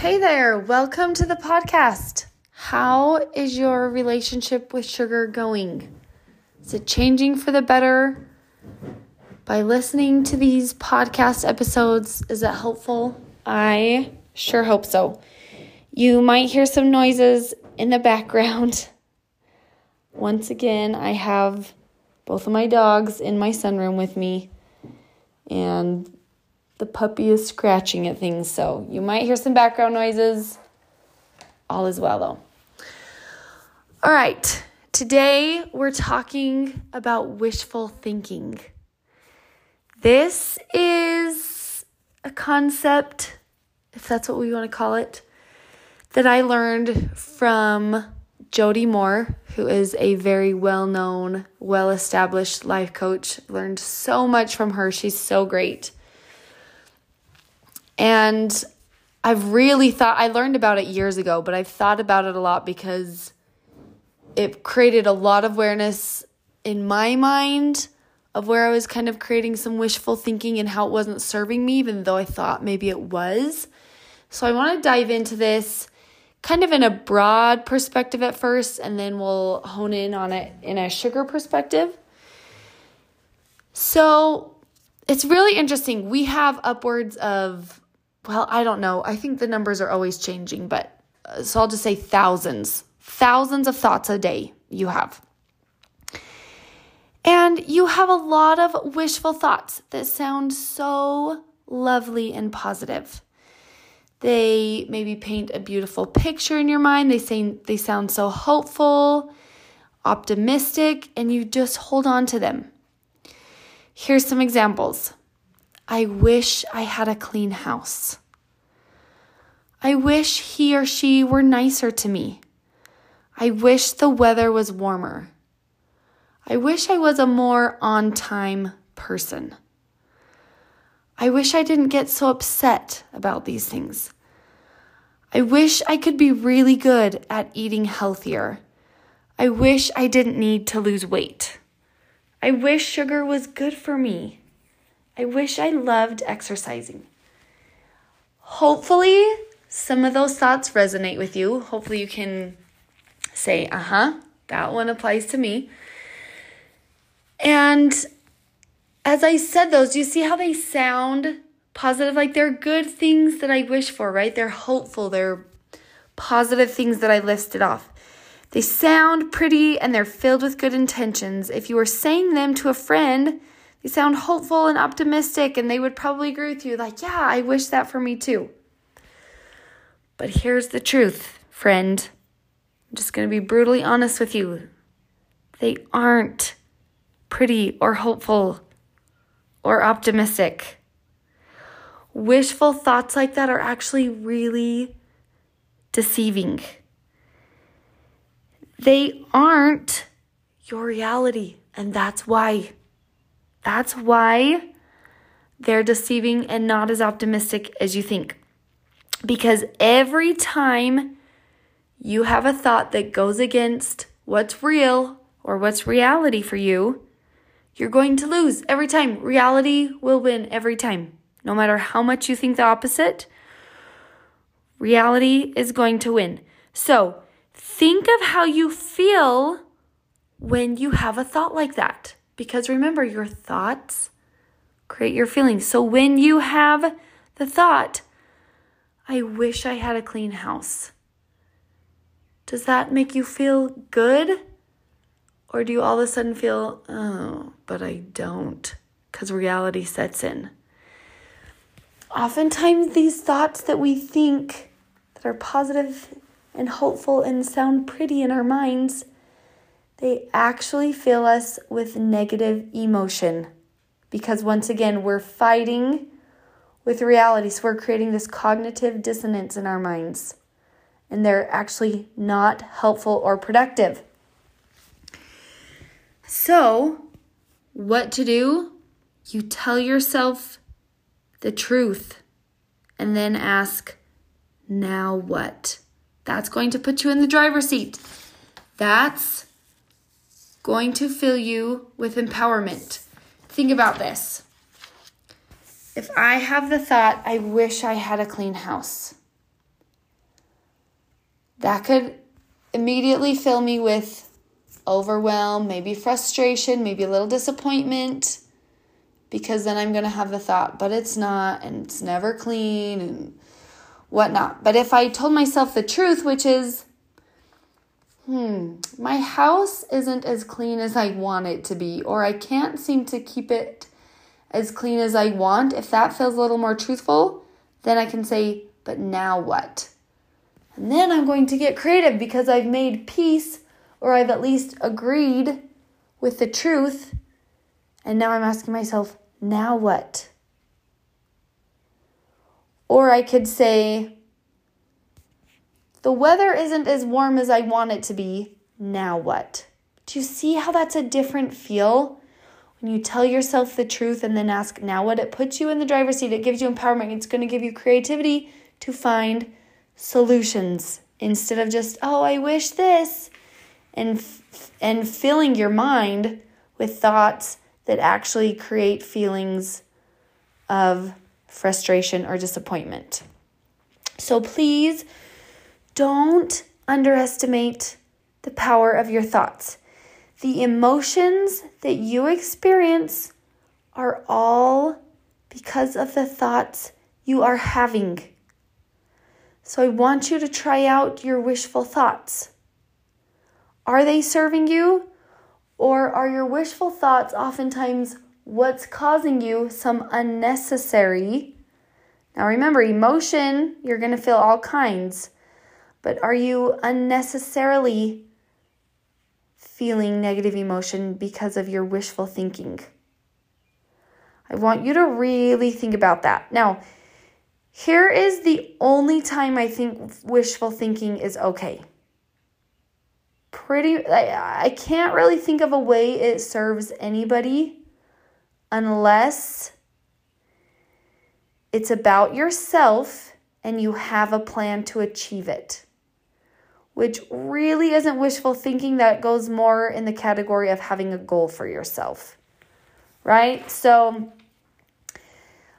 Hey there, welcome to the podcast. How is your relationship with sugar going? Is it changing for the better? By listening to these podcast episodes, is it helpful? I sure hope so. You might hear some noises in the background. Once again, I have both of my dogs in my sunroom with me, and the puppy is scratching at things, so you might hear some background noises. All is well, though. All right, today we're talking about wishful thinking. This is a concept, if that's what we want to call it, that I learned from Jody Moore, who is a very well known, well established life coach. Learned so much from her. She's so great. And I've really thought, I learned about it years ago, but I've thought about it a lot because it created a lot of awareness in my mind of where I was kind of creating some wishful thinking and how it wasn't serving me, even though I thought maybe it was. So I want to dive into this kind of in a broad perspective at first, and then we'll hone in on it in a sugar perspective. So it's really interesting. We have upwards of well, I don't know. I think the numbers are always changing, but uh, so I'll just say thousands, thousands of thoughts a day you have. And you have a lot of wishful thoughts that sound so lovely and positive. They maybe paint a beautiful picture in your mind. They say they sound so hopeful, optimistic, and you just hold on to them. Here's some examples. I wish I had a clean house. I wish he or she were nicer to me. I wish the weather was warmer. I wish I was a more on time person. I wish I didn't get so upset about these things. I wish I could be really good at eating healthier. I wish I didn't need to lose weight. I wish sugar was good for me. I wish I loved exercising. Hopefully, some of those thoughts resonate with you. Hopefully, you can say, uh huh, that one applies to me. And as I said those, you see how they sound positive? Like they're good things that I wish for, right? They're hopeful, they're positive things that I listed off. They sound pretty and they're filled with good intentions. If you were saying them to a friend, they sound hopeful and optimistic, and they would probably agree with you, like, yeah, I wish that for me too. But here's the truth, friend. I'm just going to be brutally honest with you. They aren't pretty or hopeful or optimistic. Wishful thoughts like that are actually really deceiving. They aren't your reality, and that's why. That's why they're deceiving and not as optimistic as you think. Because every time you have a thought that goes against what's real or what's reality for you, you're going to lose every time. Reality will win every time. No matter how much you think the opposite, reality is going to win. So think of how you feel when you have a thought like that. Because remember, your thoughts create your feelings. So when you have the thought, I wish I had a clean house, does that make you feel good? Or do you all of a sudden feel, oh, but I don't, because reality sets in? Oftentimes, these thoughts that we think that are positive and hopeful and sound pretty in our minds they actually fill us with negative emotion because once again, we're fighting with reality. So we're creating this cognitive dissonance in our minds, and they're actually not helpful or productive. So, what to do? You tell yourself the truth and then ask, now what? That's going to put you in the driver's seat. That's going to fill you with empowerment. Think about this. If I have the thought, I wish I had a clean house, that could immediately fill me with overwhelm, maybe frustration, maybe a little disappointment, because then I'm going to have the thought, but it's not, and it's never clean, and whatnot. But if I told myself the truth, which is, hmm, my house isn't as clean as I want it to be, or I can't seem to keep it as clean as I want, if that feels a little more truthful, then I can say, but now what? And then I'm going to get creative because I've made peace or I've at least agreed with the truth. And now I'm asking myself, now what? Or I could say, the weather isn't as warm as I want it to be. Now what? Do you see how that's a different feel? When you tell yourself the truth and then ask, now what? It puts you in the driver's seat. It gives you empowerment. It's going to give you creativity to find solutions instead of just, oh, I wish this, and, and filling your mind with thoughts that actually create feelings of frustration or disappointment. So please don't underestimate the power of your thoughts. The emotions that you experience are all because of the thoughts you are having. So I want you to try out your wishful thoughts. Are they serving you? Or are your wishful thoughts oftentimes what's causing you some unnecessary? Now remember, emotion, you're going to feel all kinds, but are you unnecessarily feeling negative emotion because of your wishful thinking? I want you to really think about that. Now, here is the only time I think wishful thinking is okay. Pretty, I, I can't really think of a way it serves anybody unless it's about yourself and you have a plan to achieve it, which really isn't wishful thinking. That goes more in the category of having a goal for yourself, right? So,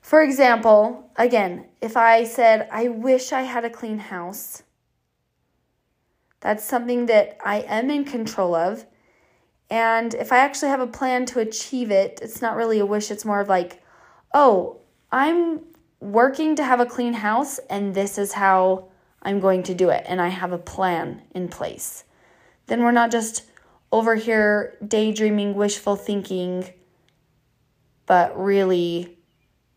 for example, again, if I said, I wish I had a clean house, that's something that I am in control of. And if I actually have a plan to achieve it, it's not really a wish, it's more of like, oh, I'm working to have a clean house, and this is how I'm going to do it. And I have a plan in place. Then we're not just over here daydreaming, wishful thinking, but really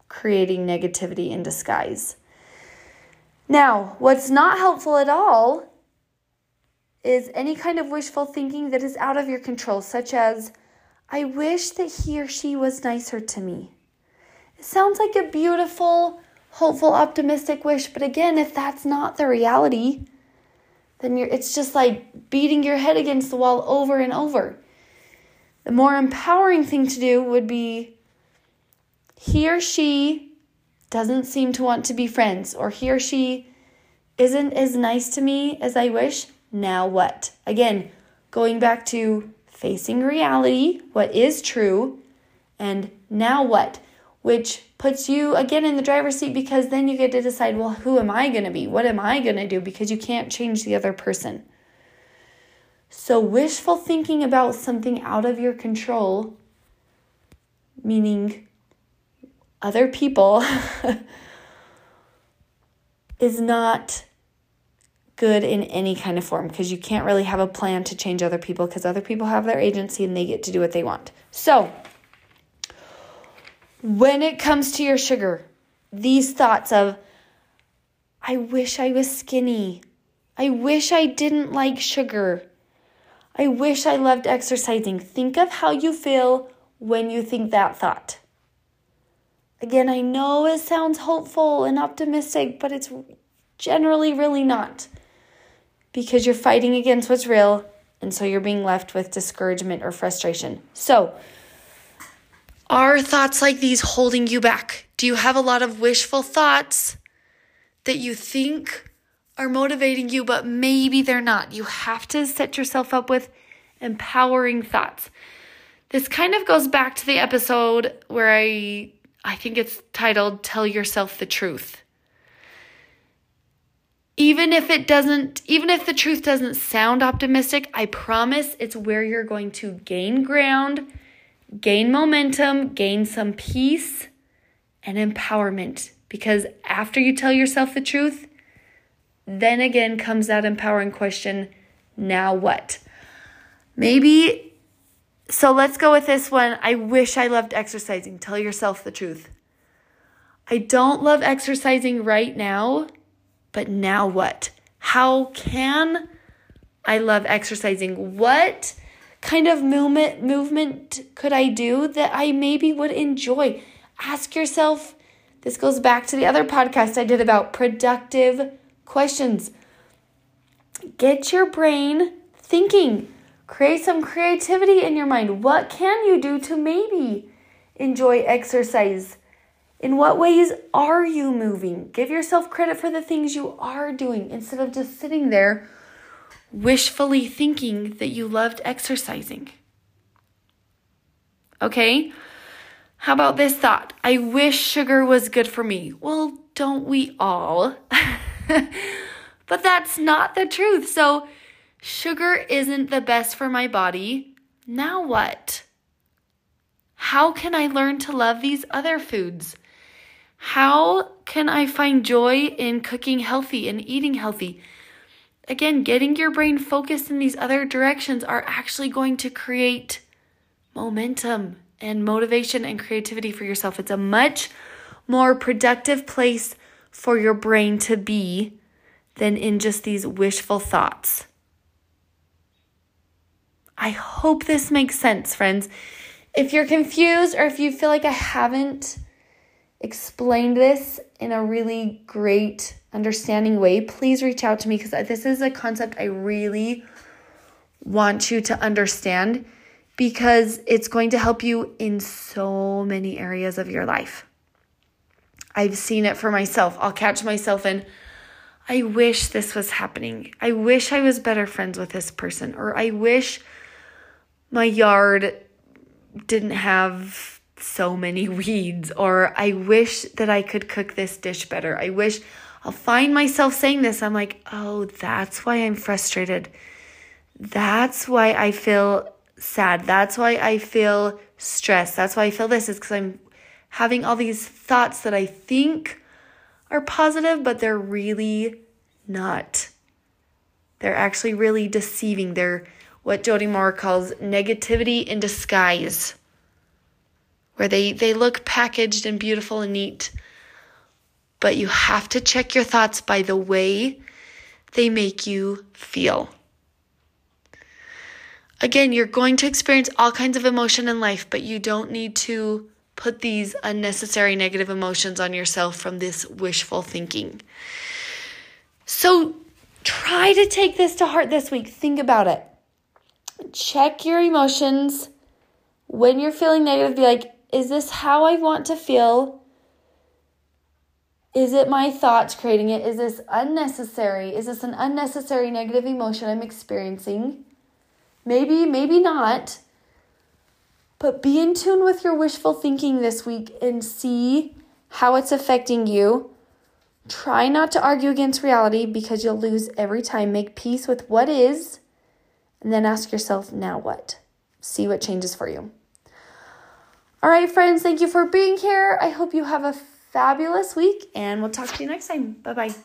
creating negativity in disguise. Now, what's not helpful at all is any kind of wishful thinking that is out of your control, such as, I wish that he or she was nicer to me. It sounds like a beautiful, hopeful, optimistic wish, but again, if that's not the reality, then you're, it's just like beating your head against the wall over and over. The more empowering thing to do would be he or she doesn't seem to want to be friends, or he or she isn't as nice to me as I wish. Now what? Again, going back to facing reality, what is true, and now what? Which puts you again in the driver's seat because then you get to decide, well, who am I going to be? What am I going to do? Because you can't change the other person. So, wishful thinking about something out of your control, meaning other people is not good in any kind of form because you can't really have a plan to change other people because other people have their agency and they get to do what they want. So, when it comes to your sugar, these thoughts of, I wish I was skinny. I wish I didn't like sugar. I wish I loved exercising. Think of how you feel when you think that thought. Again, I know it sounds hopeful and optimistic, but it's generally really not because you're fighting against what's real, and so you're being left with discouragement or frustration. So, are thoughts like these holding you back? Do you have a lot of wishful thoughts that you think are motivating you, but maybe they're not? You have to set yourself up with empowering thoughts. This kind of goes back to the episode where I I think it's titled Tell Yourself the Truth. even if it doesn't, even if the truth doesn't sound optimistic, I promise it's where you're going to gain ground, gain momentum, gain some peace and empowerment. Because after you tell yourself the truth, then again comes that empowering question now what? Maybe, so let's go with this one. I wish I loved exercising. Tell yourself the truth. I don't love exercising right now but now what? How can I love exercising? What kind of movement movement could I do that I maybe would enjoy? Ask yourself. This goes back to the other podcast I did about productive questions. Get your brain thinking. Create some creativity in your mind. What can you do to maybe enjoy exercise? In what ways are you moving? Give yourself credit for the things you are doing instead of just sitting there wishfully thinking that you loved exercising. Okay? How about this thought? I wish sugar was good for me. Well, don't we all? but that's not the truth. So, sugar isn't the best for my body. Now what? How can I learn to love these other foods? How can I find joy in cooking healthy and eating healthy? Again, getting your brain focused in these other directions are actually going to create momentum and motivation and creativity for yourself. It's a much more productive place for your brain to be than in just these wishful thoughts. I hope this makes sense, friends. If you're confused or if you feel like I haven't explained this in a really great, understanding way, please reach out to me because this is a concept I really want you to understand because it's going to help you in so many areas of your life. I've seen it for myself. I'll catch myself in, I wish this was happening. I wish I was better friends with this person, or I wish my yard didn't have so many weeds, or I wish that I could cook this dish better. I wish I'll find myself saying this. I'm like, oh, that's why I'm frustrated. That's why I feel sad. That's why I feel stressed. That's why I feel this is because I'm having all these thoughts that I think are positive, but they're really not. They're actually really deceiving. They're what Jody Moore calls negativity in disguise where they, they look packaged and beautiful and neat. But you have to check your thoughts by the way they make you feel. Again, you're going to experience all kinds of emotion in life, but you don't need to put these unnecessary negative emotions on yourself from this wishful thinking. So try to take this to heart this week. Think about it. Check your emotions. When you're feeling negative, be like, is this how I want to feel? Is it my thoughts creating it? Is this unnecessary? Is this an unnecessary negative emotion I'm experiencing? Maybe, maybe not. But be in tune with your wishful thinking this week and see how it's affecting you. Try not to argue against reality because you'll lose every time. Make peace with what is, and then ask yourself, now what? See what changes for you. All right, friends, thank you for being here. I hope you have a fabulous week, and we'll talk to you next time. Bye bye.